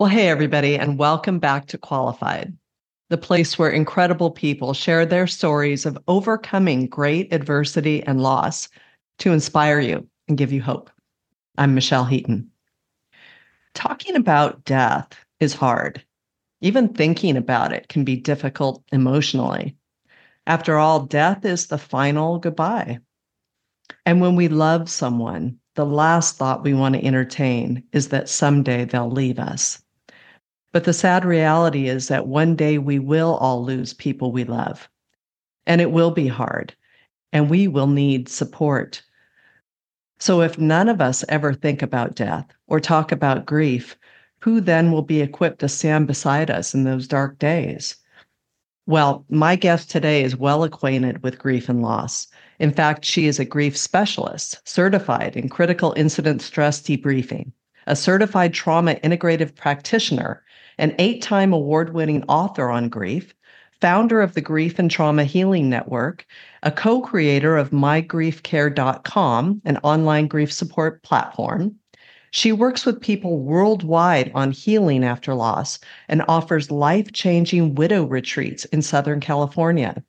Well, hey, everybody, and welcome back to Qualified, the place where incredible people share their stories of overcoming great adversity and loss to inspire you and give you hope. I'm Michelle Heaton. Talking about death is hard. Even thinking about it can be difficult emotionally. After all, death is the final goodbye. And when we love someone, the last thought we want to entertain is that someday they'll leave us. But the sad reality is that one day we will all lose people we love. And it will be hard, and we will need support. So, if none of us ever think about death or talk about grief, who then will be equipped to stand beside us in those dark days? Well, my guest today is well acquainted with grief and loss. In fact, she is a grief specialist, certified in critical incident stress debriefing, a certified trauma integrative practitioner, an eight time award winning author on grief, founder of the Grief and Trauma Healing Network, a co creator of mygriefcare.com, an online grief support platform. She works with people worldwide on healing after loss and offers life changing widow retreats in Southern California.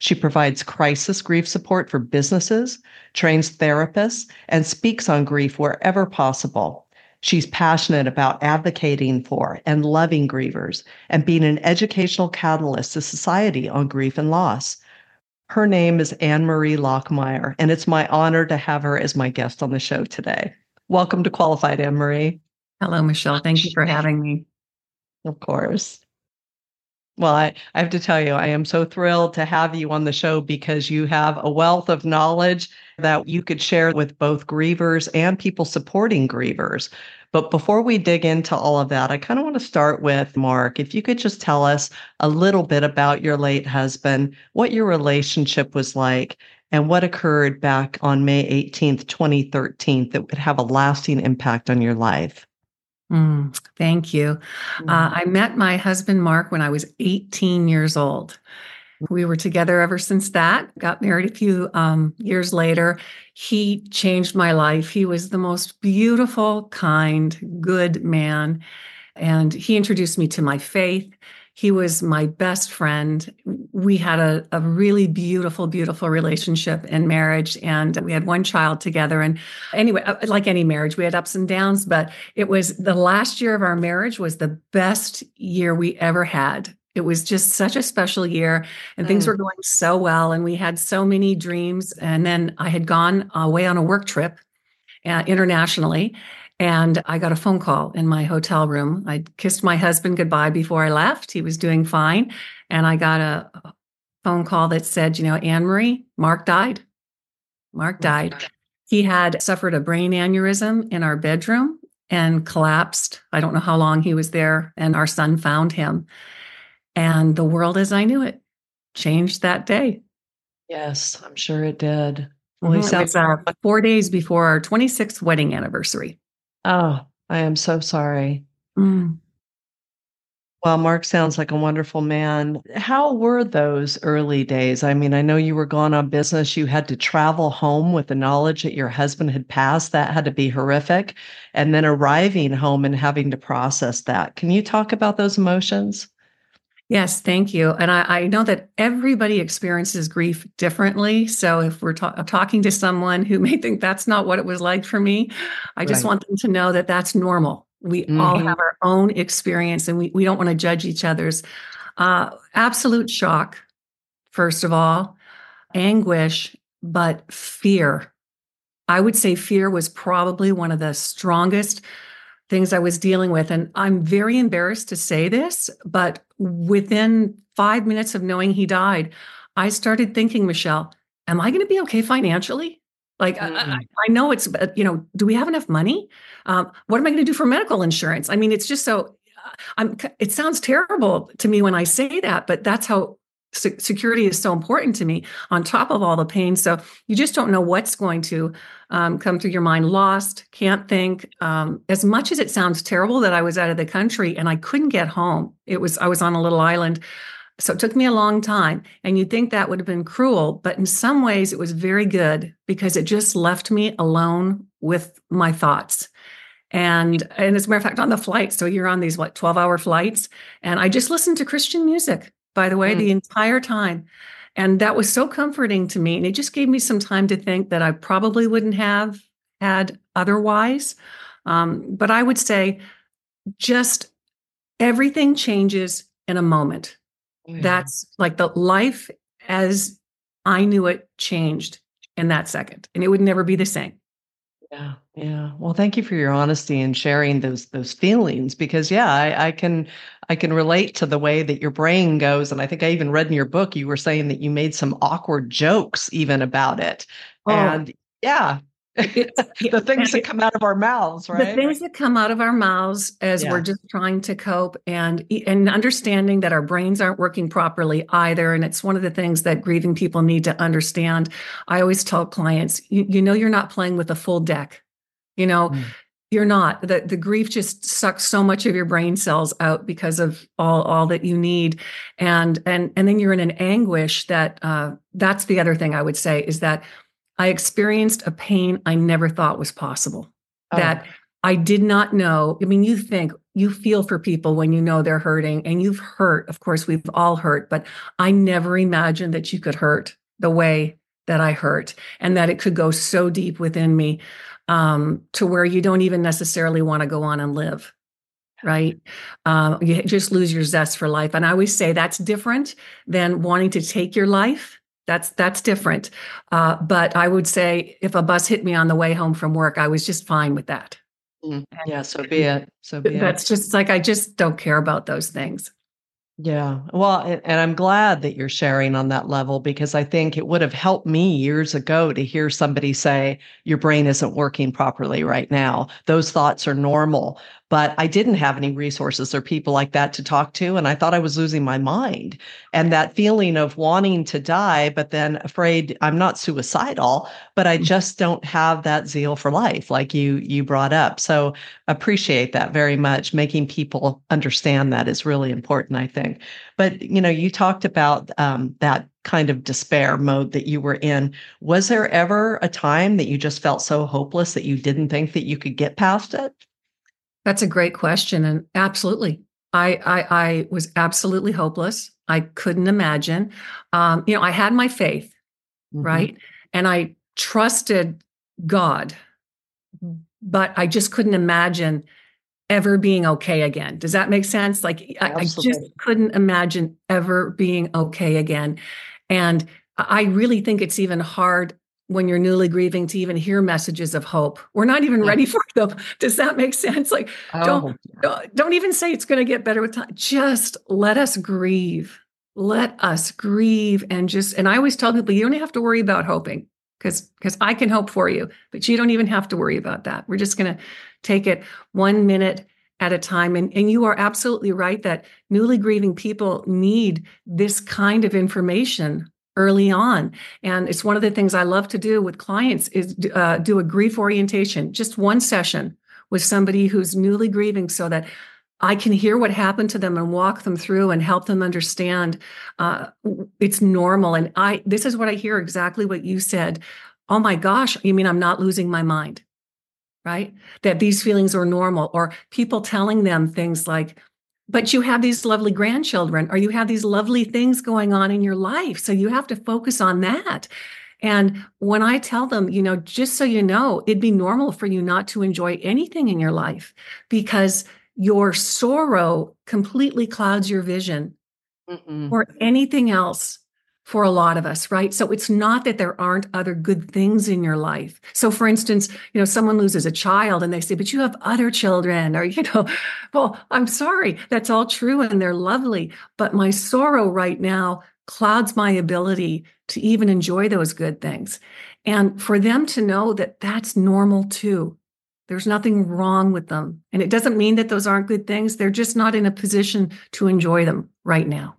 She provides crisis grief support for businesses, trains therapists, and speaks on grief wherever possible. She's passionate about advocating for and loving grievers and being an educational catalyst to society on grief and loss. Her name is Anne Marie Lockmyer, and it's my honor to have her as my guest on the show today. Welcome to Qualified, Anne Marie. Hello, Michelle. Thank you for having me. Of course. Well, I, I have to tell you, I am so thrilled to have you on the show because you have a wealth of knowledge that you could share with both grievers and people supporting grievers. But before we dig into all of that, I kind of want to start with Mark. If you could just tell us a little bit about your late husband, what your relationship was like, and what occurred back on May 18th, 2013, that would have a lasting impact on your life. Mm, thank you. Uh, mm-hmm. I met my husband, Mark, when I was 18 years old. We were together ever since that, got married a few um, years later. He changed my life. He was the most beautiful, kind, good man. And he introduced me to my faith. He was my best friend. We had a, a really beautiful, beautiful relationship and marriage. And we had one child together. And anyway, uh, like any marriage, we had ups and downs, but it was the last year of our marriage was the best year we ever had. It was just such a special year and things mm. were going so well. And we had so many dreams. And then I had gone away on a work trip uh, internationally and I got a phone call in my hotel room. I kissed my husband goodbye before I left. He was doing fine. And I got a phone call that said, you know, Anne Marie, Mark died. Mark died. He had suffered a brain aneurysm in our bedroom and collapsed. I don't know how long he was there. And our son found him. And the world as I knew it changed that day. Yes, I'm sure it did. Well, mm-hmm. sounds- it was uh, four days before our 26th wedding anniversary. Oh, I am so sorry. Mm. Well, Mark sounds like a wonderful man. How were those early days? I mean, I know you were gone on business. You had to travel home with the knowledge that your husband had passed. That had to be horrific. And then arriving home and having to process that. Can you talk about those emotions? Yes, thank you. And I, I, know that everybody experiences grief differently. So if we're ta- talking to someone who may think that's not what it was like for me, I just right. want them to know that that's normal. We mm-hmm. all have our own experience and we, we don't want to judge each other's. Uh, absolute shock, first of all, anguish, but fear. I would say fear was probably one of the strongest things I was dealing with. And I'm very embarrassed to say this, but within five minutes of knowing he died, I started thinking, Michelle, am I going to be okay financially? Like, mm-hmm. I, I, know it's, you know, do we have enough money? Um, what am I going to do for medical insurance? I mean, it's just so, uh, I'm, it sounds terrible to me when I say that, but that's how security is so important to me on top of all the pain. So you just don't know what's going to um, come through your mind. Lost can't think um, as much as it sounds terrible that i was out of the country and i couldn't get home it was i was on a little island. So it took me a long time and you'd think that would have been cruel but in some ways it was very good because it just left me alone with my thoughts. And and as a matter of fact, on the flight, so you're on these what 12 hour flights, and I just listened to Christian music, by the way, mm. the entire time. And that was so comforting to me. And it just gave me some time to think that I probably wouldn't have had otherwise. Um, but I would say just everything changes in a moment. Yeah. That's like the life as I knew it changed in that second, and it would never be the same. Yeah, yeah. Well, thank you for your honesty and sharing those those feelings because yeah, I, I can I can relate to the way that your brain goes. And I think I even read in your book you were saying that you made some awkward jokes even about it. Oh. And yeah, the things that come out of our mouths, right? The things that come out of our mouths as yeah. we're just trying to cope and and understanding that our brains aren't working properly either. And it's one of the things that grieving people need to understand. I always tell clients, you, you know, you're not playing with a full deck. You know, mm. you're not. The the grief just sucks so much of your brain cells out because of all all that you need. And and and then you're in an anguish that uh that's the other thing I would say is that I experienced a pain I never thought was possible. Oh. That I did not know. I mean, you think you feel for people when you know they're hurting, and you've hurt. Of course, we've all hurt, but I never imagined that you could hurt the way that I hurt and that it could go so deep within me um, to where you don't even necessarily want to go on and live. Right. Uh, you just lose your zest for life. And I always say that's different than wanting to take your life that's that's different. Uh, but I would say if a bus hit me on the way home from work, I was just fine with that. Mm, yeah, so be it. So be That's it. just like I just don't care about those things. Yeah. Well, and I'm glad that you're sharing on that level because I think it would have helped me years ago to hear somebody say, Your brain isn't working properly right now. Those thoughts are normal but I didn't have any resources or people like that to talk to. And I thought I was losing my mind. And that feeling of wanting to die, but then afraid I'm not suicidal, but I mm. just don't have that zeal for life, like you you brought up. So appreciate that very much. Making people understand that is really important, I think. But you know, you talked about um, that kind of despair mode that you were in. Was there ever a time that you just felt so hopeless that you didn't think that you could get past it? That's a great question. And absolutely. I, I, I was absolutely hopeless. I couldn't imagine. Um, you know, I had my faith, mm-hmm. right? And I trusted God, but I just couldn't imagine ever being okay again. Does that make sense? Like I, I, just couldn't imagine ever being okay again. And I really think it's even hard when you're newly grieving to even hear messages of hope. We're not even ready for them. Does that make sense? Like, oh, don't, don't, don't even say it's going to get better with time. Just let us grieve. Let us grieve and just. And I always tell people, you don't have to worry about hoping because because I can hope for you, but you don't even have to worry about that. We're just going to take it one minute at a time. And, and you are absolutely right that newly grieving people need this kind of information early on. And it's one of the things i love to do with clients is uh, do a grief orientation just one session with somebody who's newly grieving so that i can hear what happened to them and walk them through and help them understand uh, it's normal. And i this is what i hear exactly what you said. Oh my gosh you mean i'm not losing my mind right? That these feelings are normal or people telling them things like but you have these lovely grandchildren or you have these lovely things going on in your life so you have to focus on that and when i tell them you know just so you know it'd be normal for you not to enjoy anything in your life because your sorrow completely clouds your vision Mm-mm. or anything else for a lot of us, right? So it's not that there aren't other good things in your life. So for instance, you know, someone loses a child and they say, but you have other children, or, you know, well, I'm sorry, that's all true and they're lovely. But my sorrow right now clouds my ability to even enjoy those good things. And for them to know that that's normal too. There's nothing wrong with them. And it doesn't mean that those aren't good things. They're just not in a position to enjoy them right now.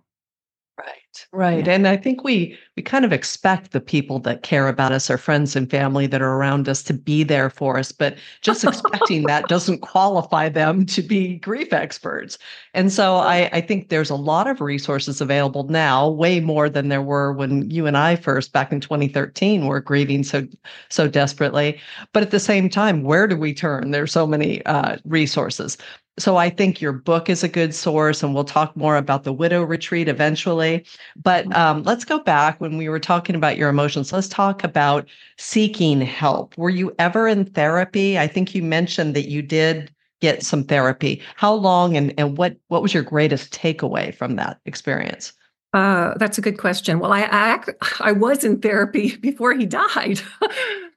Right. Yeah. And I think we we kind of expect the people that care about us, our friends and family that are around us to be there for us, but just expecting that doesn't qualify them to be grief experts. And so I, I think there's a lot of resources available now, way more than there were when you and I first back in 2013 were grieving so so desperately. But at the same time, where do we turn? There's so many uh, resources. So I think your book is a good source, and we'll talk more about the widow retreat eventually. But mm-hmm. um, let's go back when we were talking about your emotions. Let's talk about seeking help. Were you ever in therapy? I think you mentioned that you did get some therapy. How long and, and what what was your greatest takeaway from that experience? Uh, that's a good question. Well, I, I I was in therapy before he died.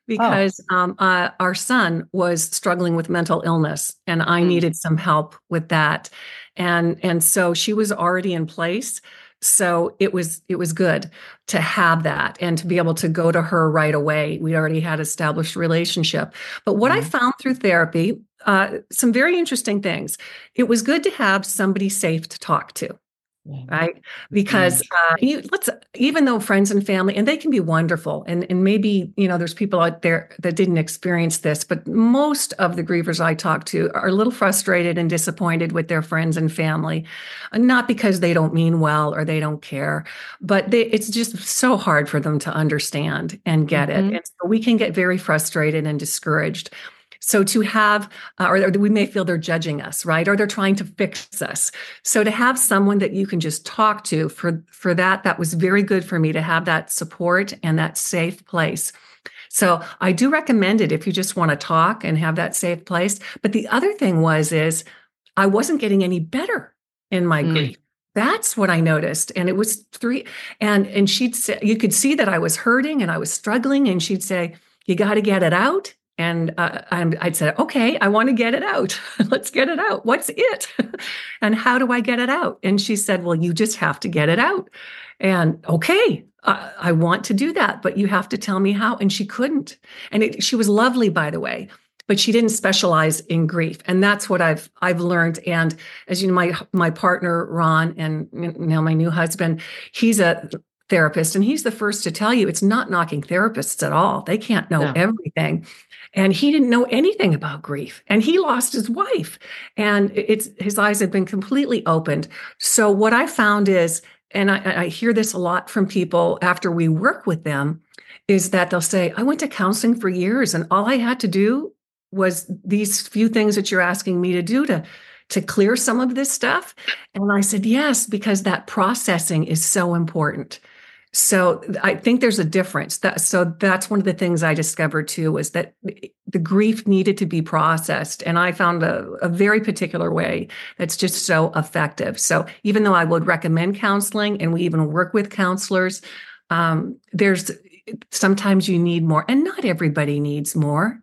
Oh. because oh. um, uh, our son was struggling with mental illness and i mm. needed some help with that and and so she was already in place so it was it was good to have that and to be able to go to her right away we already had established relationship but what mm. i mm-hmm. found through therapy uh, some very interesting things it was good to have somebody safe to talk to right? Because uh, you, let's even though friends and family and they can be wonderful and and maybe you know there's people out there that didn't experience this but most of the grievers i talk to are a little frustrated and disappointed with their friends and family not because they don't mean well or they don't care but they, it's just so hard for them to understand and get mm-hmm. it and so we can get very frustrated and discouraged so to have, uh, or we may feel they're judging us, right? Or they're trying to fix us. So to have someone that you can just talk to for for that, that was very good for me to have that support and that safe place. So I do recommend it if you just want to talk and have that safe place. But the other thing was is I wasn't getting any better in my mm. grief. That's what I noticed. And it was three and and she'd say you could see that I was hurting and I was struggling and she'd say you got to get it out and uh, I'd say, okay, I want to get it out. Let's get it out. What's it? and how do I get it out? And she said, well, you just have to get it out. And okay, uh, I want to do that, but you have to tell me how. And she couldn't. And it, she was lovely, by the way, but she didn't specialize in grief. And that's what I've I've learned. And as you know, my my partner Ron and now my new husband, he's a therapist and he's the first to tell you it's not knocking therapists at all. They can't know no. everything. And he didn't know anything about grief and he lost his wife. And it's his eyes have been completely opened. So what i found is and I, I, hear this a lot from people after we work with them is that they'll say i went to counseling for years and all i had to do was these few things that you're asking me to do to to clear some of this stuff. And i said yes because that processing is so important so I think there's a difference. That so that's one of the things I discovered too was that the grief needed to be processed, and I found a, a very particular way that's just so effective. So even though I would recommend counseling, and we even work with counselors, um, there's sometimes you need more, and not everybody needs more.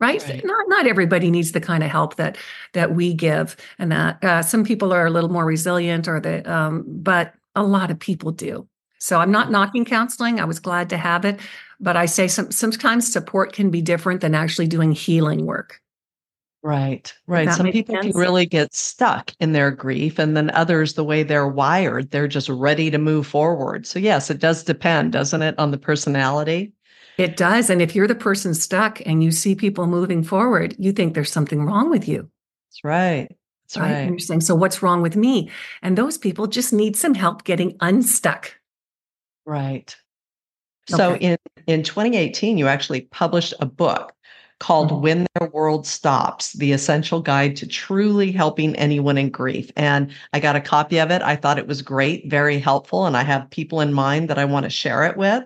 Right? right? Not not everybody needs the kind of help that that we give, and that uh, some people are a little more resilient, or the um, but a lot of people do. So I'm not knocking counseling. I was glad to have it, but I say some, sometimes support can be different than actually doing healing work. Right, right. Some people sense? can really get stuck in their grief, and then others, the way they're wired, they're just ready to move forward. So, yes, it does depend, doesn't it, on the personality? It does. And if you're the person stuck and you see people moving forward, you think there's something wrong with you. That's right. That's right. right. And you're saying, so what's wrong with me? And those people just need some help getting unstuck. Right. So okay. in in 2018 you actually published a book called mm-hmm. When Their World Stops: The Essential Guide to Truly Helping Anyone in Grief. And I got a copy of it. I thought it was great, very helpful, and I have people in mind that I want to share it with.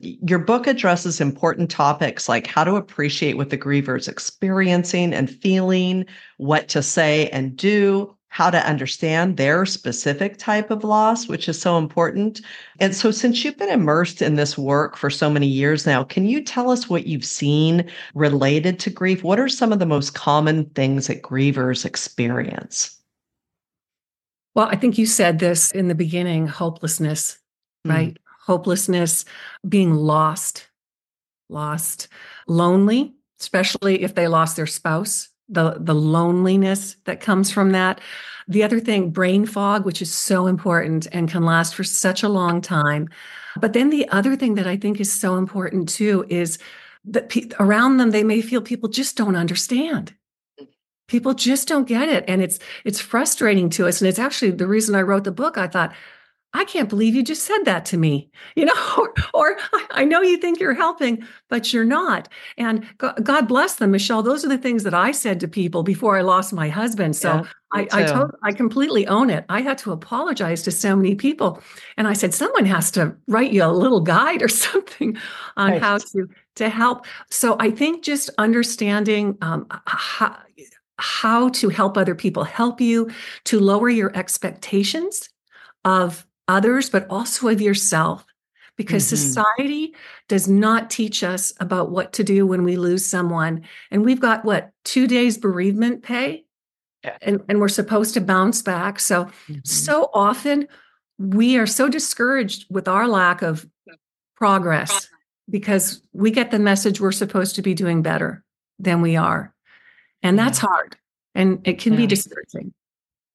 Your book addresses important topics like how to appreciate what the griever is experiencing and feeling, what to say and do, how to understand their specific type of loss, which is so important. And so, since you've been immersed in this work for so many years now, can you tell us what you've seen related to grief? What are some of the most common things that grievers experience? Well, I think you said this in the beginning hopelessness, mm. right? Hopelessness, being lost, lost, lonely, especially if they lost their spouse the the loneliness that comes from that. The other thing, brain fog, which is so important and can last for such a long time. But then the other thing that I think is so important too is that pe- around them they may feel people just don't understand people just don't get it and it's it's frustrating to us and it's actually the reason i wrote the book i thought I can't believe you just said that to me, you know, or, or, I know you think you're helping, but you're not. And God bless them, Michelle. Those are the things that I said to people before I lost my husband. So yeah, I, I, told, I completely own it. I had to apologize to so many people. And I said, someone has to write you a little guide or something on right. how to, to help. So I think just understanding um, how, how to help other people help you to lower your expectations of others, but also of yourself. Because mm-hmm. society does not teach us about what to do when we lose someone. And we've got what, two days bereavement pay? Yeah. And, and we're supposed to bounce back. So, mm-hmm. so often we are so discouraged with our lack of progress because we get the message we're supposed to be doing better than we are. And that's yeah. hard and it can yeah. be discouraging.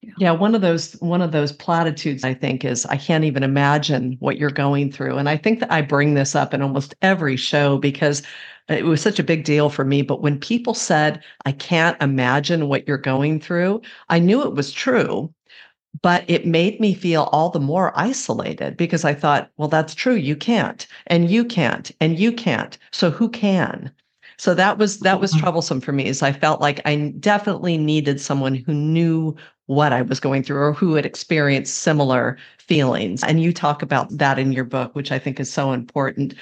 Yeah. yeah, one of those one of those platitudes I think is I can't even imagine what you're going through. And I think that I bring this up in almost every show because it was such a big deal for me, but when people said I can't imagine what you're going through, I knew it was true, but it made me feel all the more isolated because I thought, well that's true, you can't, and you can't, and you can't. So who can? So that was that was mm-hmm. troublesome for me is I felt like I definitely needed someone who knew what I was going through or who had experienced similar feelings. And you talk about that in your book, which I think is so important.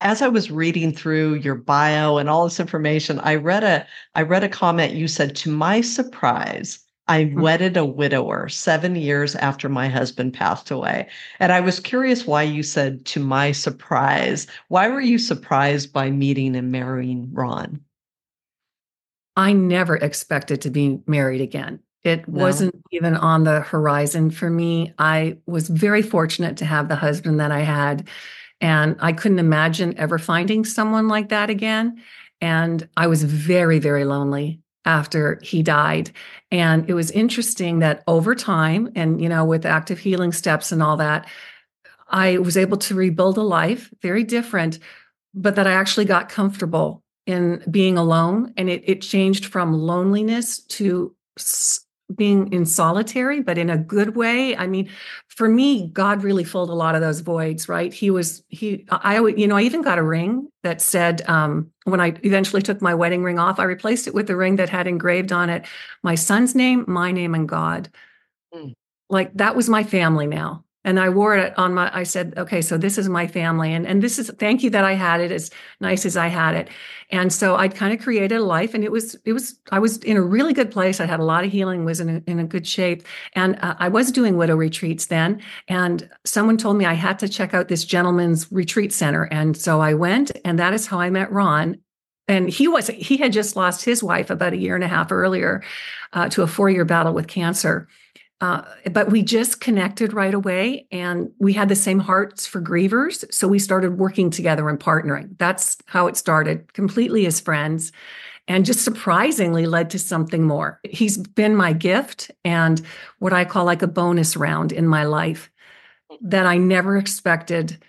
As I was reading through your bio and all this information, I read a I read a comment you said to my surprise, I mm-hmm. wedded a widower 7 years after my husband passed away. And I was curious why you said to my surprise. Why were you surprised by meeting and marrying Ron? I never expected to be married again. It no. wasn't even on the horizon for me. I was very fortunate to have the husband that I had. And I couldn't imagine ever finding someone like that again. And I was very, very lonely after he died. And it was interesting that over time, and, you know, with active healing steps and all that, I was able to rebuild a life very different, but that I actually got comfortable in being alone. And it, it changed from loneliness to being in solitary, but in a good way. I mean, for me, God really filled a lot of those voids, right? He was, he, I, you know, I even got a ring that said, um, when I eventually took my wedding ring off, I replaced it with a ring that had engraved on it my son's name, my name, and God. Mm. Like that was my family now and I wore it on my I said, okay, so this is my family and and this is thank you that I had it as nice as I had it. And so I'd kind of created a life and it was it was I was in a really good place. I had a lot of healing, was in a, in a good shape. And uh, I was doing widow retreats then and someone told me I had to check out this gentleman's retreat center and so I went and that is how I met Ron and he was he had just lost his wife about a year and a half earlier uh, to a four year battle with cancer uh, but we just connected right away and we had the same hearts for grievers. So we started working together and partnering. That's how it started, completely as friends and just surprisingly led to something more. He's been my gift and what I call like a bonus round in my life that I never expected.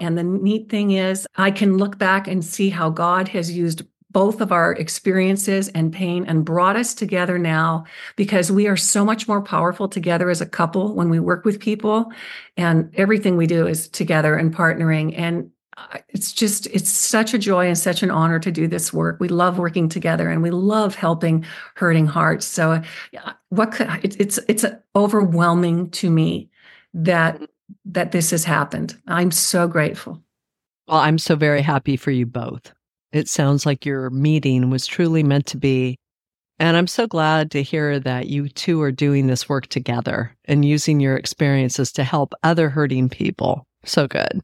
And the neat thing is, I can look back and see how God has used both of our experiences and pain and brought us together now because we are so much more powerful together as a couple when we work with people. And everything we do is together and partnering. And uh, it's just it's such a joy and such an honor to do this work. We love working together and we love helping hurting hearts. So what could it's it's, it's overwhelming to me that mm-hmm. that this has happened. I'm so grateful. Well i'm so very happy for you both it sounds like your meeting was truly meant to be. And I'm so glad to hear that you two are doing this work together and using your experiences to help other hurting people. So good.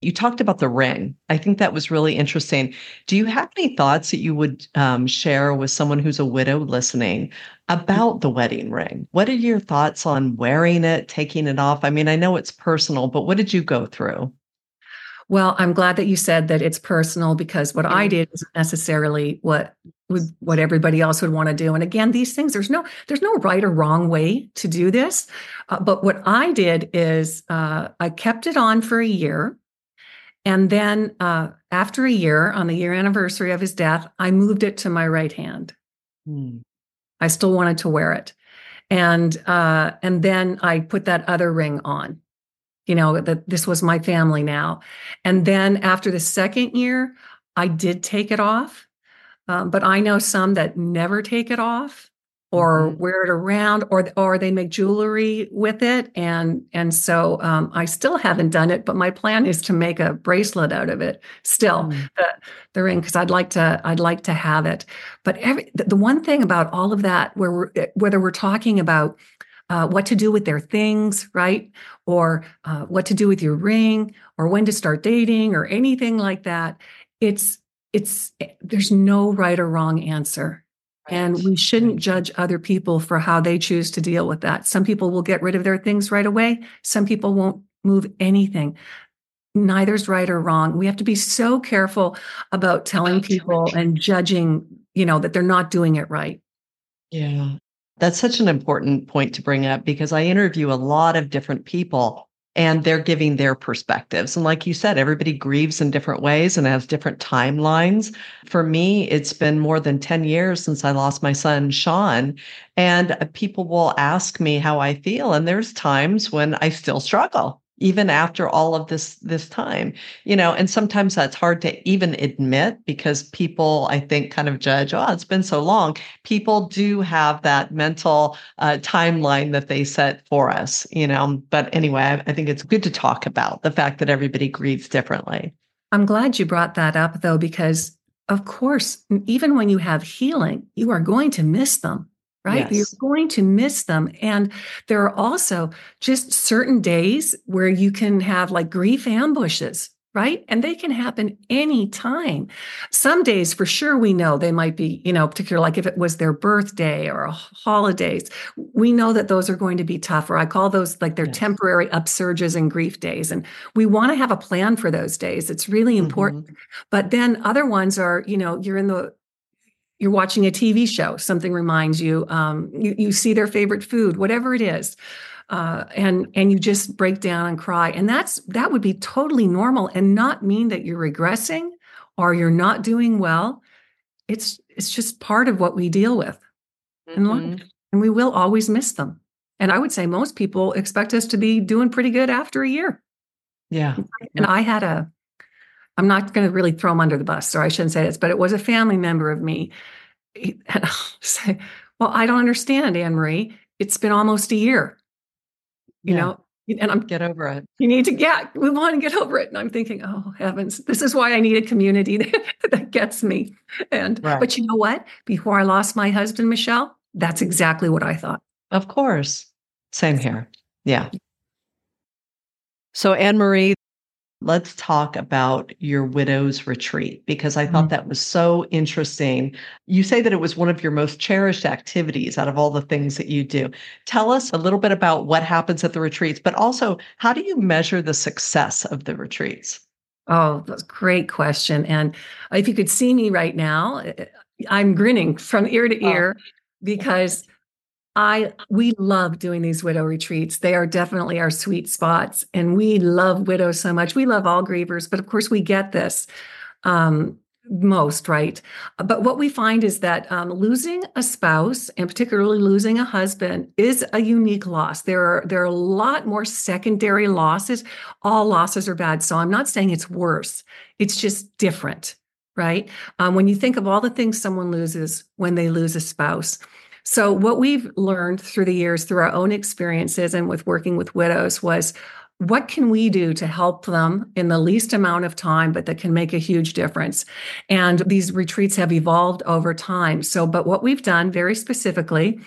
You talked about the ring. I think that was really interesting. Do you have any thoughts that you would um, share with someone who's a widow listening about the wedding ring? What are your thoughts on wearing it, taking it off? I mean, I know it's personal, but what did you go through? Well, I'm glad that you said that it's personal because what I did isn't necessarily what would what everybody else would want to do. And again, these things there's no there's no right or wrong way to do this. Uh, but what I did is uh, I kept it on for a year, and then uh, after a year, on the year anniversary of his death, I moved it to my right hand. Hmm. I still wanted to wear it, and uh, and then I put that other ring on you know that this was my family now and then after the second year i did take it off um, but i know some that never take it off or mm-hmm. wear it around or or they make jewelry with it and and so um, i still haven't done it but my plan is to make a bracelet out of it still mm-hmm. the, the ring because i'd like to i'd like to have it but every the, the one thing about all of that where we're whether we're talking about uh, what to do with their things, right? Or uh, what to do with your ring, or when to start dating, or anything like that. It's it's eh, there's no right or wrong answer. And we shouldn't judge other people for how they choose to deal with that. Some people will get rid of their things right away. Some people won't move anything. Neither's right or wrong. We have to be so careful about telling people and judging, you know, that they're not doing it right. Yeah. That's such an important point to bring up because I interview a lot of different people and they're giving their perspectives. And like you said, everybody grieves in different ways and has different timelines. For me, it's been more than 10 years since I lost my son, Sean. And uh, people will ask me how I feel. And there's times when I still struggle even after all of this this time you know and sometimes that's hard to even admit because people i think kind of judge oh it's been so long. People do have that mental uh, timeline that they set for us you know but anyway I, I think it's good to talk about the fact that everybody grieves differently. I'm glad you brought that up though because of course even when you have healing you are going to miss them right? Yes. You're going to miss them. And there are also just certain days where you can have like grief ambushes, right? And they can happen anytime. Some days for sure we know they might be, you know, particular like if it was their birthday or holidays, we know that those are going to be tougher. I call those like their yes. temporary upsurges and grief days. And we want to have a plan for those days. It's really important. Mm-hmm. But then other ones are, you know, you're in the you're watching a TV show, something reminds you, um, you, you see their favorite food, whatever it is. Uh, and and you just break down and cry. And that's that would be totally normal and not mean that you're regressing or you're not doing well. It's it's just part of what we deal with mm-hmm. in life and we will always miss them. And i would say most people expect us to be doing pretty good after a year. Yeah. And i had a I'm not going to really throw him under the bus, or I shouldn't say this, but it was a family member of me. And I'll say, Well, I don't understand, Anne Marie. It's been almost a year. You yeah. know, and I'm get over it. You need to, yeah, we want to get over it. And I'm thinking, oh heavens, this is why I need a community that, that gets me. And right. but you know what? Before I lost my husband, Michelle, that's exactly what I thought. Of course. Same here. Yeah. So Anne Marie, Let's talk about your widow's retreat because I thought mm-hmm. that was so interesting. You say that it was one of your most cherished activities out of all the things that you do. Tell us a little bit about what happens at the retreats, but also how do you measure the success of the retreats? Oh, that's a great question. And if you could see me right now, eh, eh, I'm grinning from ear to oh. ear oh. because I we love doing these widow retreats. They are definitely our sweet spots, and we love widows so much. We love all grievers, but of course we get this um, most right. But what we find is that um, losing a spouse, and particularly losing a husband, is a unique loss. There are there are a lot more secondary losses. All losses are bad, so I'm not saying it's worse. It's just different, right? Um, when you think of all the things someone loses when they lose a spouse so, what we've learned through the years, through our own experiences and with working with widows, was what can we do to help them in the least amount of time, but that can make a huge difference? And these retreats have evolved over time. So, but what we've done very specifically,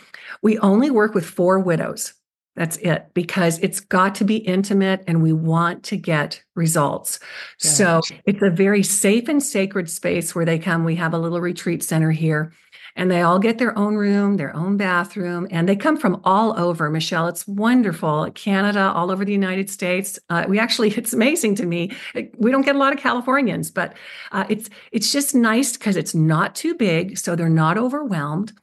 we only work with four widows. That's it, because it's got to be intimate and we want to get results. So it's a very safe and sacred space where they come. We have a little retreat center here and they all get their own room, their own bathroom, and they come from all over. Michelle, it's wonderful. Canada, all over the United States. Uh, we actually, it's amazing to me. We don't get a lot of Californians, but uh, it's it's just nice because it's not too big, so they're not overwhelmed.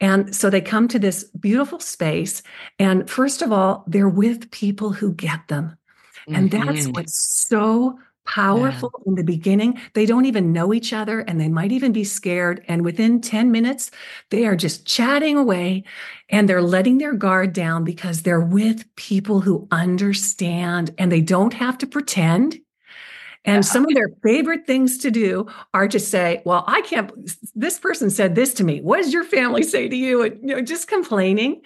And so they come to this beautiful space. And first of all, they're with people who get them. And mm-hmm. that's what's so powerful yeah. in the beginning. They don't even know each other and they might even be scared. And within 10 minutes, they are just chatting away and they're letting their guard down because they're with people who understand and they don't have to pretend. And yeah. some of their favorite things to do are to say, Well, I can't, this person said this to me. What does your family say to you? And, you know, just complaining.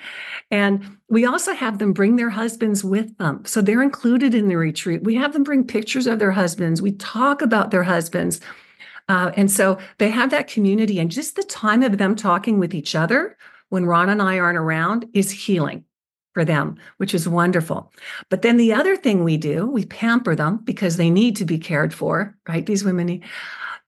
And we also have them bring their husbands with them. So they're included in the retreat. We have them bring pictures of their husbands. We talk about their husbands. Uh, and so they have that community. And just the time of them talking with each other when Ron and I aren't around is healing for them, which is wonderful. But then the other thing we do, we pamper them because they need to be cared for, right? These women need.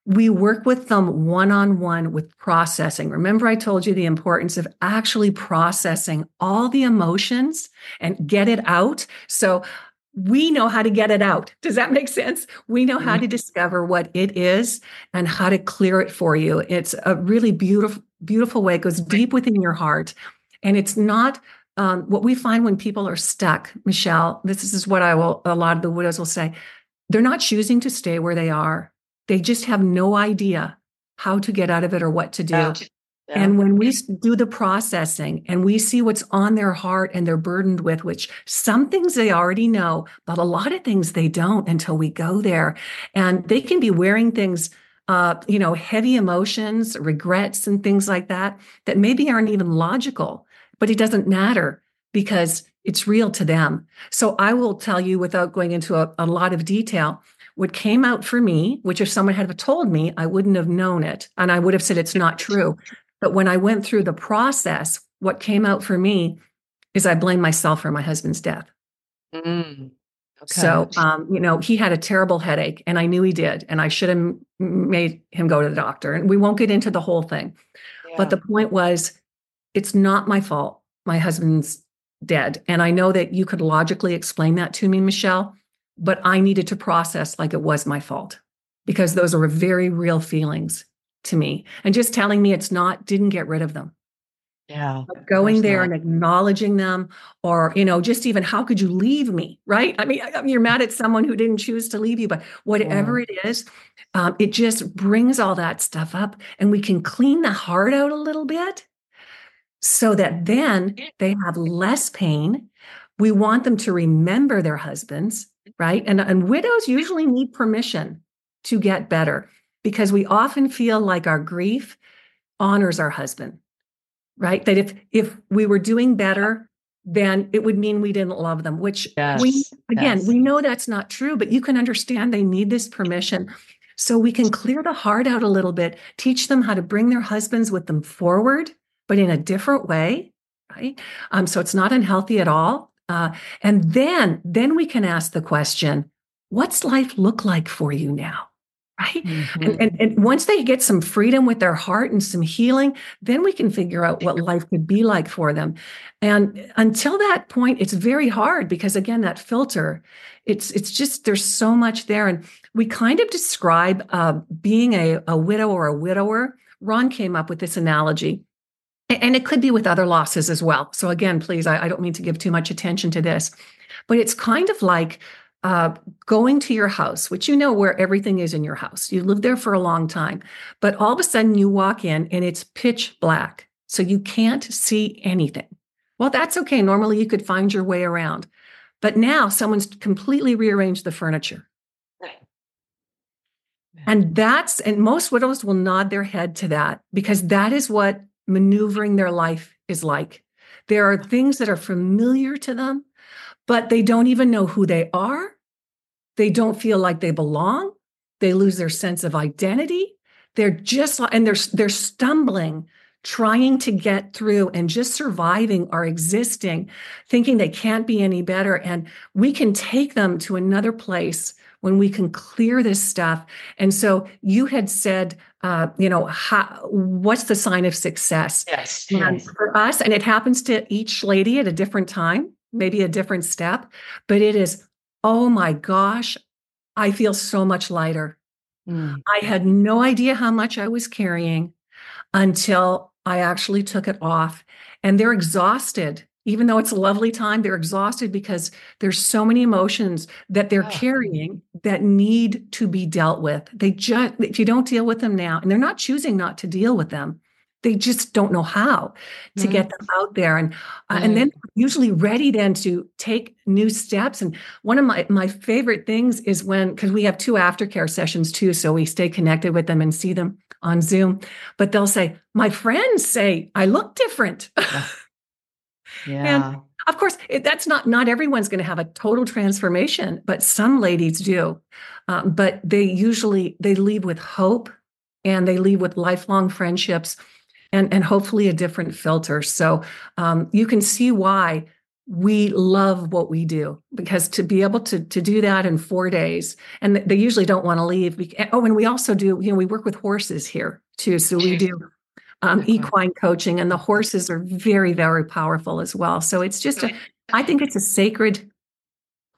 We work with them one on one with processing. Remember, I told you the importance of actually processing all the emotions and get it out. So we know how to get it out. Does that make sense? We know how to mm-hmm. discover what it is and how to clear it for you. It's a really beautiful, beautiful way. It goes deep within your heart. And it's not um, what we find when people are stuck, Michelle, this is what I will, a lot of the widows will say, they're not choosing to stay where they are. They just have no idea how to get out of it or what to do. Yeah. Yeah. And when we do the processing and we see what's on their heart and they're burdened with, which some things they already know, but a lot of things they don't until we go there. And they can be wearing things, uh, you know, heavy emotions, regrets, and things like that, that maybe aren't even logical but it doesn't matter because it's real to them. So I will tell you without going into a, a lot of detail, what came out for me, which if someone had told me, I wouldn't have known it. And I would have said it's not true. But when I went through the process, what came out for me is I blame myself for my husband's death. Mm, okay. So, um, you know, he had a terrible headache and I knew he did. And I should have made him go to the doctor. And we won't get into the whole thing. Yeah. But the point was, it's not my fault. My husband's dead. And I know that you could logically explain that to me, Michelle, but I needed to process like it was my fault because those are very real feelings to me. And just telling me it's not didn't get rid of them. Yeah. But going there not. and acknowledging them, or, you know, just even how could you leave me? Right. I mean, I mean you're mad at someone who didn't choose to leave you, but whatever yeah. it is, um, it just brings all that stuff up and we can clean the heart out a little bit so that then they have less pain. We want them to remember their husbands, right? And, and widows usually need permission to get better because we often feel like our grief honors our husband, right? That if if we were doing better, then it would mean we didn't love them, which yes, we again, yes. we know that's not true, but you can understand they need this permission. So we can clear the heart out a little bit, teach them how to bring their husbands with them forward but in a different way, right? Um, so it's not unhealthy at all. Uh, and then, then we can ask the question, what's life look like for you now? Right. Mm-hmm. And, and, and once they get some freedom with their heart and some healing, then we can figure out what life could be like for them. And until that point, it's very hard because again, that filter, it's it's just there's so much there. And we kind of describe uh, being a, a widow or a widower. Ron came up with this analogy and it could be with other losses as well. So again, please, I, I don't mean to give too much attention to this, but it's kind of like uh, going to your house, which you know where everything is in your house. You live there for a long time, but all of a sudden you walk in and it's pitch black. So you can't see anything. Well, that's okay. Normally you could find your way around. But now someone's completely rearranged the furniture. And that's, and most widows will nod their head to that because that is what maneuvering their life is like. There are things that are familiar to them, but they don't even know who they are. They don't feel like they belong. They lose their sense of identity. They're just and they're they're stumbling trying to get through and just surviving or existing, thinking they can't be any better. And we can take them to another place when we can clear this stuff. And so you had said uh, you know, how, what's the sign of success? Yes. And yes. for us, and it happens to each lady at a different time, maybe a different step, but it is, oh my gosh, I feel so much lighter. Mm. I had no idea how much I was carrying until I actually took it off. And they're exhausted. Even though it's a lovely time, they're exhausted because there's so many emotions that they're Yeah. carrying that need to be dealt with. They just, if you don't deal with them now, and they're not choosing not to deal with them, they just don't know how to Right. get them out there. And uh, and then usually ready then to take new steps. And one of my my favorite things is when because we have two aftercare sessions too, so we stay connected with them and see them on Zoom. But they'll say, "My friends say I look different." Yeah. Of course, it, that's not not everyone's going to have a total transformation, but some ladies do. Um, but they usually they leave with hope, and they leave with lifelong friendships, and and hopefully a different filter. So um, you can see why we love what we do because to be able to to do that in four days, and they usually don't want to leave. Oh, and we also do. You know, we work with horses here too, so we do um, Okay. equine coaching, and the horses are very, very powerful as well. So it's just a, I think it's a sacred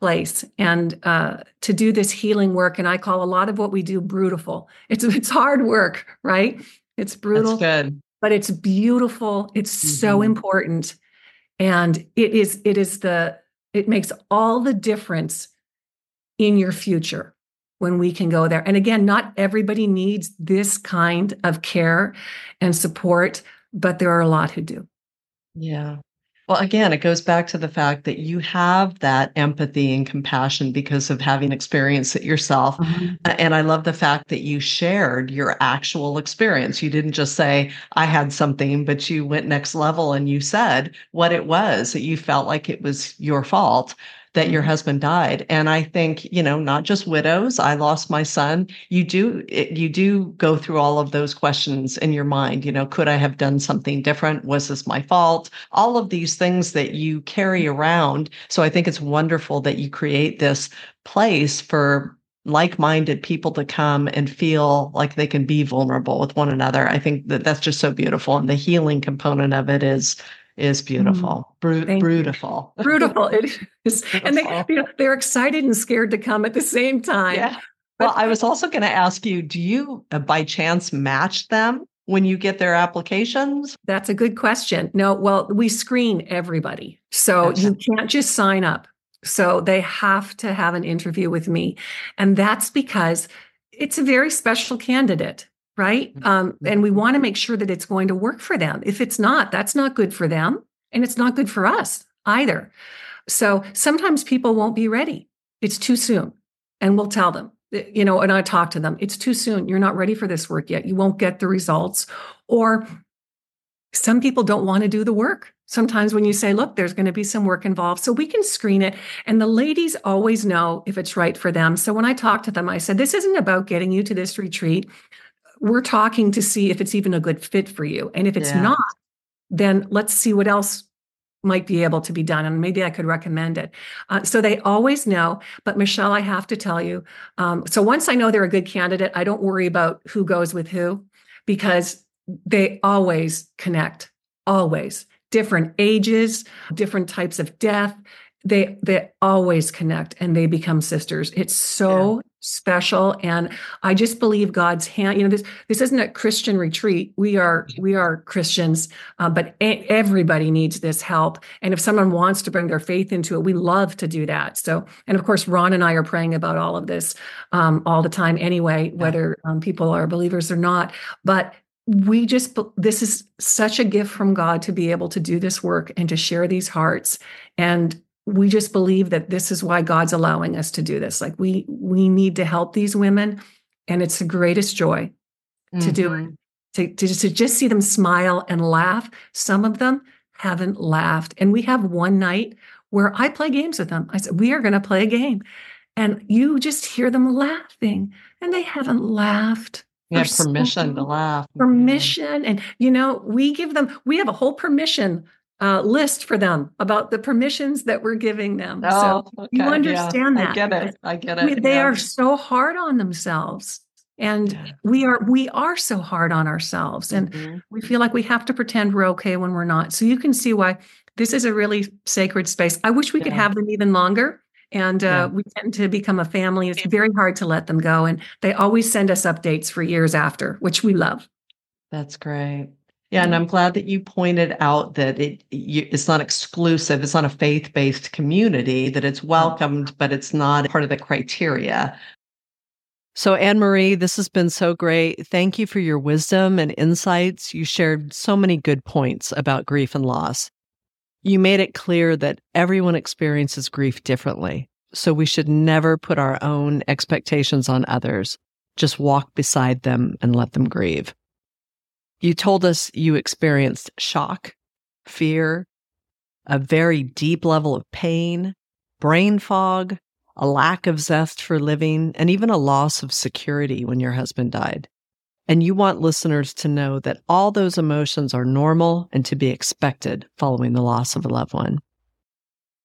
place, and uh, to do this healing work, and I call a lot of what we do brutal. It's it's hard work, right? It's brutal, That's good. but it's beautiful. It's so Mhm. important, and it is it is the it makes all the difference in your future when we can go there. And again, not everybody needs this kind of care and support, but there are a lot who do. Yeah. Well, again, it goes back to the fact that you have that empathy and compassion because of having experienced it yourself. Mm-hmm. A- And I love the fact that you shared your actual experience. You didn't just say, I had something, but you went next level and you said what it was that you felt like it was your fault that your Mhm. husband died. And I think, you know, not just widows, I lost my son. You do, it, you do go through all of those questions in your mind. You know, could I have done something different? Was this my fault? All of these things that you carry around. So I think it's wonderful that you create this place for like-minded people to come and feel like they can be vulnerable with one another. I think that that's just so beautiful, and the healing component of it is is beautiful, Bru- Thank beautiful, Brutal it is. And they you know, they're excited and scared to come at the same time. Yeah. Well, I was also going to ask you: Do you, uh, by chance, match them when you get their applications? That's a good question. No, well, we screen everybody. So Okay. you can't just sign up. So they have to have an interview with me. And that's because it's a very special candidate, right? Mm-hmm. Um, and we mm-hmm. want to make sure that it's going to work for them. If it's not, that's not good for them. And it's not good for us either. So sometimes people won't be ready. It's too soon. And we'll tell them, eh, you know, and I talk to them, it's too soon. You're not ready for this work yet. You won't get the results. Or some people don't want to do the work. Sometimes when you say, look, there's going to be some work involved, so we can screen it. And the ladies always know if it's right for them. So when I talk to them, I said, this isn't about getting you to this retreat. We're talking to see if it's even a good fit for you. And if it's Yeah. not, then let's see what else might be able to be done. And maybe I could recommend it. Uh, so they always know. But Michelle, I have to tell you. Um, so once I know they're a good candidate, I don't worry about who goes with who because they always connect, always. Different ages, different types of death. They they always connect and they become sisters. It's so special. And I just believe God's hand, you know, this this isn't a Christian retreat. We are we are Christians, uh, but a- everybody needs this help. And if someone wants to bring their faith into it, we love to do that. So, and of course, Ron and I are praying about all of this um, all the time anyway, whether um, people are believers or not. But we just this is such a gift from God to be able to do this work and to share these hearts and we just believe that this is why God's allowing us to do this. Like we we need to help these women and it's the greatest joy to do it. Mhm. to, to, to just see them smile and laugh. Some of them haven't laughed. And we have one night where I play games with them. I said we are going to play a game. And you just hear them laughing and they haven't laughed You have so permission to laugh. permission and you know we give them we have a whole permission uh, list for them about the permissions that we're giving them Oh, so okay. you yeah. understand I that get it. I get it. they yeah. are so hard on themselves and Yeah. we are we are so hard on ourselves and Mhm. we feel like we have to pretend we're okay when we're not so you can see why this is a really sacred space i wish we could have them even longer and uh, Yeah. we tend to become a family it's very hard to let them go and they always send us updates for years after which we love That's great. Yeah, and I'm mm-hmm. glad that you pointed out that it you, it's not exclusive. It's not a faith-based community. That it's mm-hmm. welcomed, but it's not part of the criteria. So, Anne Marie, this has been so great. Thank you for your wisdom and insights. You shared so many good points about grief and loss. You made it clear that everyone experiences grief differently. So, we should never put our own expectations on others. Just walk beside them and let them grieve. You told us you experienced shock, fear, a very deep level of pain, brain fog, a lack of zest for living, and even a loss of security when your husband died. And you want listeners to know that all those emotions are normal and to be expected following the loss of a loved one.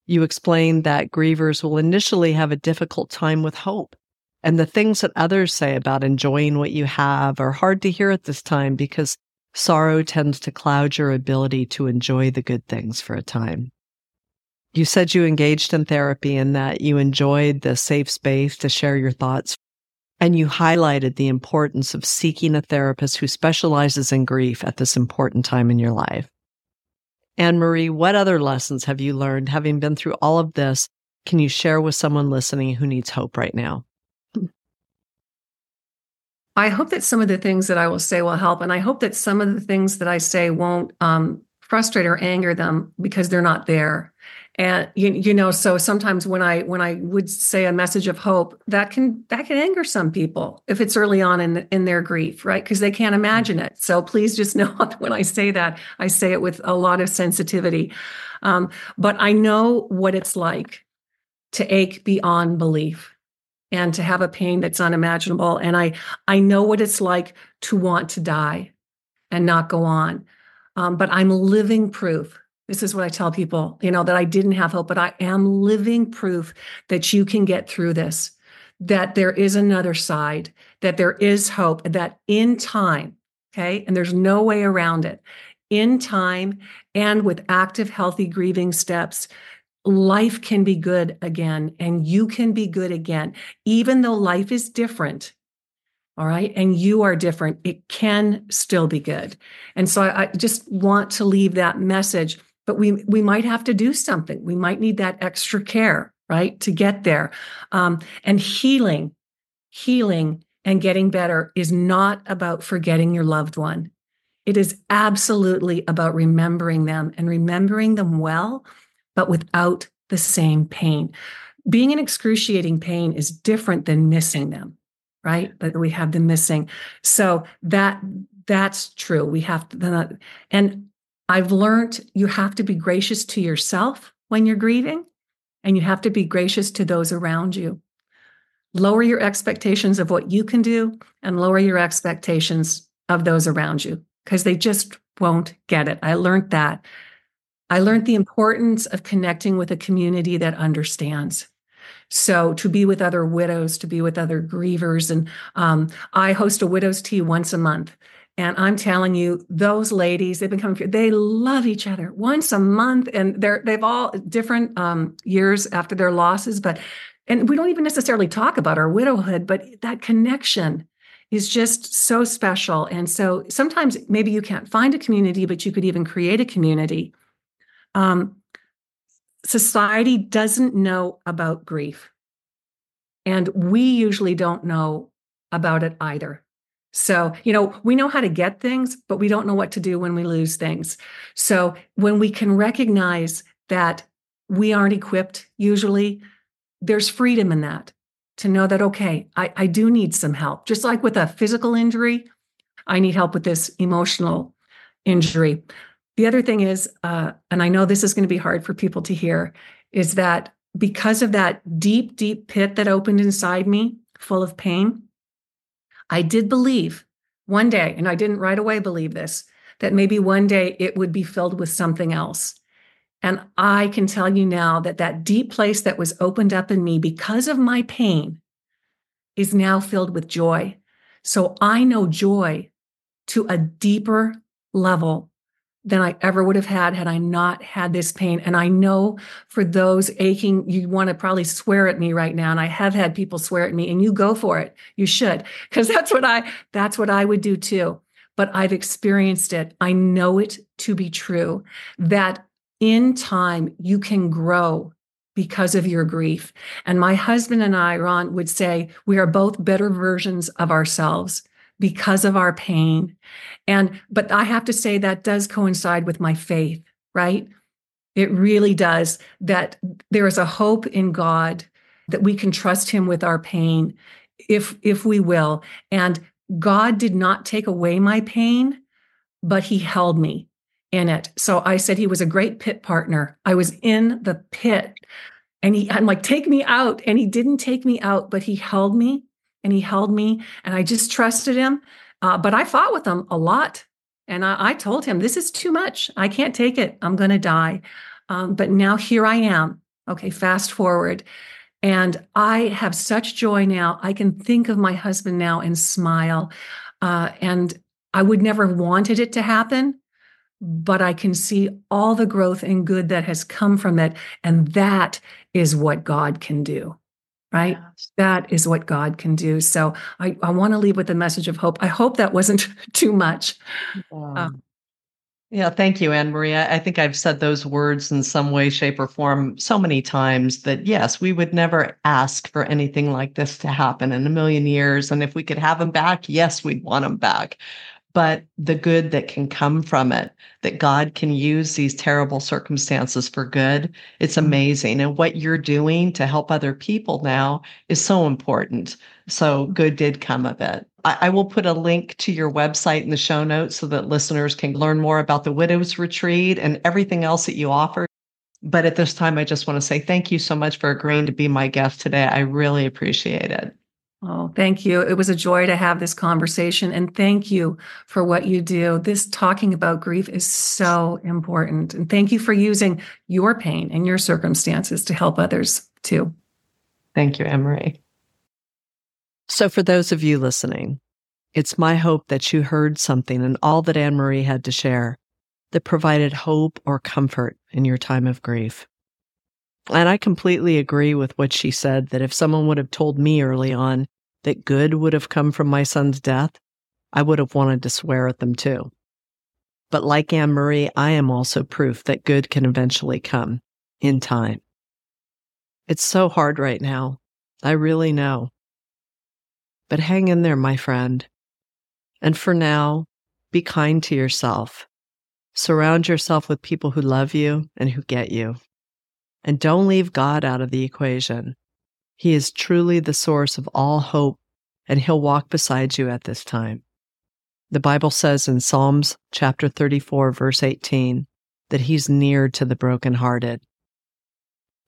You explained that grievers will initially have a difficult time with hope, and the things that others say about enjoying what you have are hard to hear at this time because sorrow tends to cloud your ability to enjoy the good things for a time. You said you engaged in therapy and that you enjoyed the safe space to share your thoughts. And you highlighted the importance of seeking a therapist who specializes in grief at this important time in your life. Anne Marie, what other lessons have you learned having been through all of this? Can you share with someone listening who needs hope right now? I hope that some of the things that I will say will help. And I hope that some of the things that I say won't um, frustrate or anger them because they're not there. And you, you know, so sometimes when I when I would say a message of hope, that can that can anger some people if it's early on in in their grief, right? Because they can't imagine it. So please just know when I say that, I say it with a lot of sensitivity. Um, but I know what it's like to ache beyond belief and to have a pain that's unimaginable. And i i know what it's like to want to die and not go on. Um, but i'm living proof. This is what i tell people you know that i didn't have hope but i am living proof that you can get through this that there is another side that there is hope that in time okay and there's no way around it in time and with active healthy grieving steps life can be good again and you can be good again. Even though life is different all right and you are different it can still be good. And so I, I, just want to leave that message but we we might have to do something. We might need that extra care right to get there. Um, and healing healing and getting better is not about forgetting your loved one. It is absolutely about remembering them and remembering them well but without the same pain. Being in excruciating pain is different than missing them, right? But we have them missing. So that that's true. We have to, and I've learned you have to be gracious to yourself when you're grieving, and you have to be gracious to those around you. Lower your expectations of what you can do and lower your expectations of those around you because they just won't get it. I learned that I learned the importance of connecting with a community that understands. So to be with other widows, to be with other grievers, and um, I host a widows' tea once a month. And I'm telling you, those ladies, they've been coming, they love each other once a month, and they're they've all different um, years after their losses, but and we don't even necessarily talk about our widowhood, but that connection is just so special. And so sometimes maybe you can't find a community, but you could even create a community um, society doesn't know about grief. And we usually don't know about it either. So, you know, we know how to get things, but we don't know what to do when we lose things. So, when we can recognize that we aren't equipped, usually there's freedom in that to know that, okay, I, I do need some help. Just like with a physical injury, I need help with this emotional injury. The other thing is, uh, and I know this is going to be hard for people to hear, is that because of that deep, deep pit that opened inside me, full of pain, I did believe one day, and I didn't right away believe this, that maybe one day it would be filled with something else. And I can tell you now that that deep place that was opened up in me because of my pain is now filled with joy. So I know joy to a deeper level than I ever would have had had I not had this pain. And I know for those aching, you want to probably swear at me right now. And I have had people swear at me and you go for it. You should, because that's what I, that's what I would do too. But I've experienced it. I know it to be true that in time you can grow because of your grief. And my husband and I, Ron, would say we are both better versions of ourselves because of our pain. And, but I have to say that does coincide with my faith, right? It really does. That there is a hope in God that we can trust Him with our pain if, if we will. And God did not take away my pain, but He held me in it. So I said He was a great pit partner. I was in the pit and he, I'm like, take me out. And he didn't take me out, but he held me and he held me and I just trusted him. Uh, but I fought with him a lot. And I, I, told him, this is too much. I can't take it. I'm going to die. Um, but now here I am. Okay, fast forward. And I have such joy now. I can think of my husband now and smile. Uh, and I would never have wanted it to happen, but I can see all the growth and good that has come from it. And that is what God can do right? That is what God can do. So I, I want to leave with a message of hope. I hope that wasn't too much. Um, yeah, thank you, Anne Marie. I think I've said those words in some way, shape, or form so many times that yes, we would never ask for anything like this to happen in a million years. And if we could have them back, yes, we'd want them back but the good that can come from it, that God can use these terrible circumstances for good, it's mm-hmm. amazing. And what you're doing to help other people now is so important. So good did come of it. I, I will put a link to your website in the show notes so that listeners can learn more about the Widows Retreat and everything else that you offer. But at this time, I just want to say thank you so much for agreeing to be my guest today. I really appreciate it. Oh, thank you. It was a joy to have this conversation. And thank you for what you do. This talking about grief is so important. And thank you for using your pain and your circumstances to help others too. Thank you, Anne Marie. So, for those of you listening, it's my hope that you heard something in all that Anne Marie had to share that provided hope or comfort in your time of grief. And I completely agree with what she said that if someone would have told me early on that good would have come from my son's death, I would have wanted to swear at them too. But like Anne Marie, I am also proof that good can eventually come in time. It's so hard right now. I really know. But hang in there, my friend. And for now, be kind to yourself. Surround yourself with people who love you and who get you. And don't leave God out of the equation. He is truly the source of all hope, and He'll walk beside you at this time. The Bible says in Psalms chapter 34, verse 18, that He's near to the brokenhearted.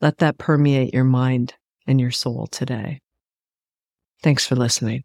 Let that permeate your mind and your soul today. Thanks for listening.